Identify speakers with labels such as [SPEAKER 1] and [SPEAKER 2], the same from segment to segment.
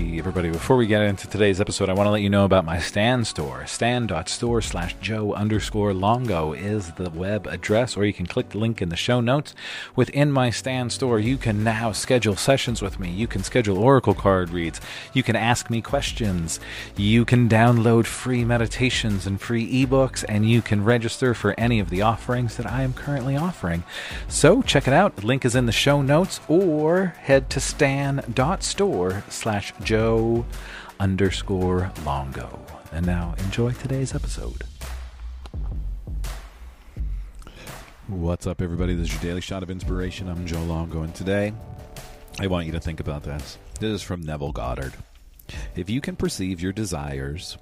[SPEAKER 1] everybody. Before we get into today's episode, I want to let you know about my Stan store. Stan.store slash Joe underscore Longo is the web address, or you can click the link in the show notes. Within my Stan store, you can now schedule sessions with me. You can schedule Oracle card reads. You can ask me questions. You can download free meditations and free ebooks, and you can register for any of the offerings that I am currently offering. So check it out. The link is in the show notes, or head to stan.store slash Joe underscore Longo. And now enjoy today's episode. What's up, everybody? This is your daily shot of inspiration. I'm Joe Longo, and today I want you to think about this. This is from Neville Goddard. If you can perceive your desires,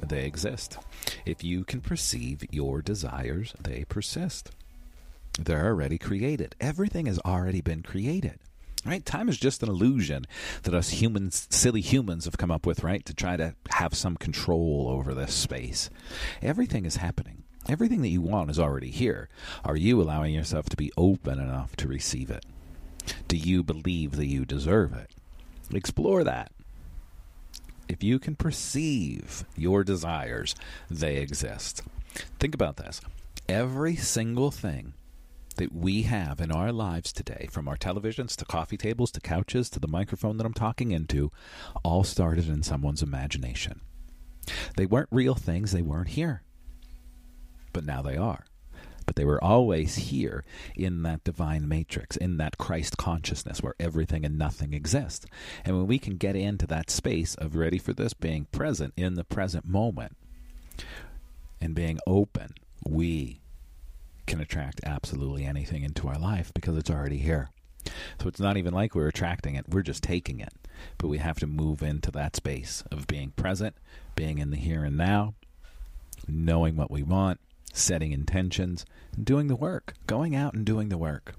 [SPEAKER 1] they exist. If you can perceive your desires, they persist. They're already created. Everything has already been created. Right? Time is just an illusion that us humans, silly humans, have come up with, right? To try to have some control over this space. Everything is happening. Everything that you want is already here. Are you allowing yourself to be open enough to receive it? Do you believe that you deserve it? Explore that. If you can perceive your desires, they exist. Think about this. Every single thing that we have in our lives today, from our televisions to coffee tables to couches to the microphone that I'm talking into, all started in someone's imagination. They weren't real things, they weren't here. But now they are. But they were always here in that divine matrix, in that Christ consciousness where everything and nothing exists. And when we can get into that space of ready for this, being present in the present moment, and being open, we can attract absolutely anything into our life because it's already here. So it's not even like we're attracting it, we're just taking it. But we have to move into that space of being present, being in the here and now, knowing what we want, setting intentions, and doing the work, going out and doing the work.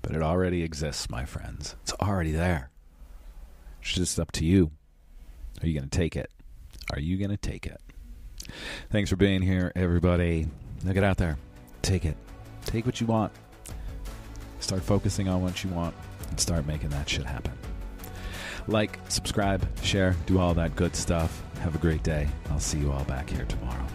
[SPEAKER 1] But it already exists, my friends. It's already there. It's just up to you. Are you going to take it? Are you going to take it? Thanks for being here, everybody. Now get out there. Take it. Take what you want. Start focusing on what you want and start making that shit happen. Like, subscribe, share, do all that good stuff. Have a great day. I'll see you all back here tomorrow.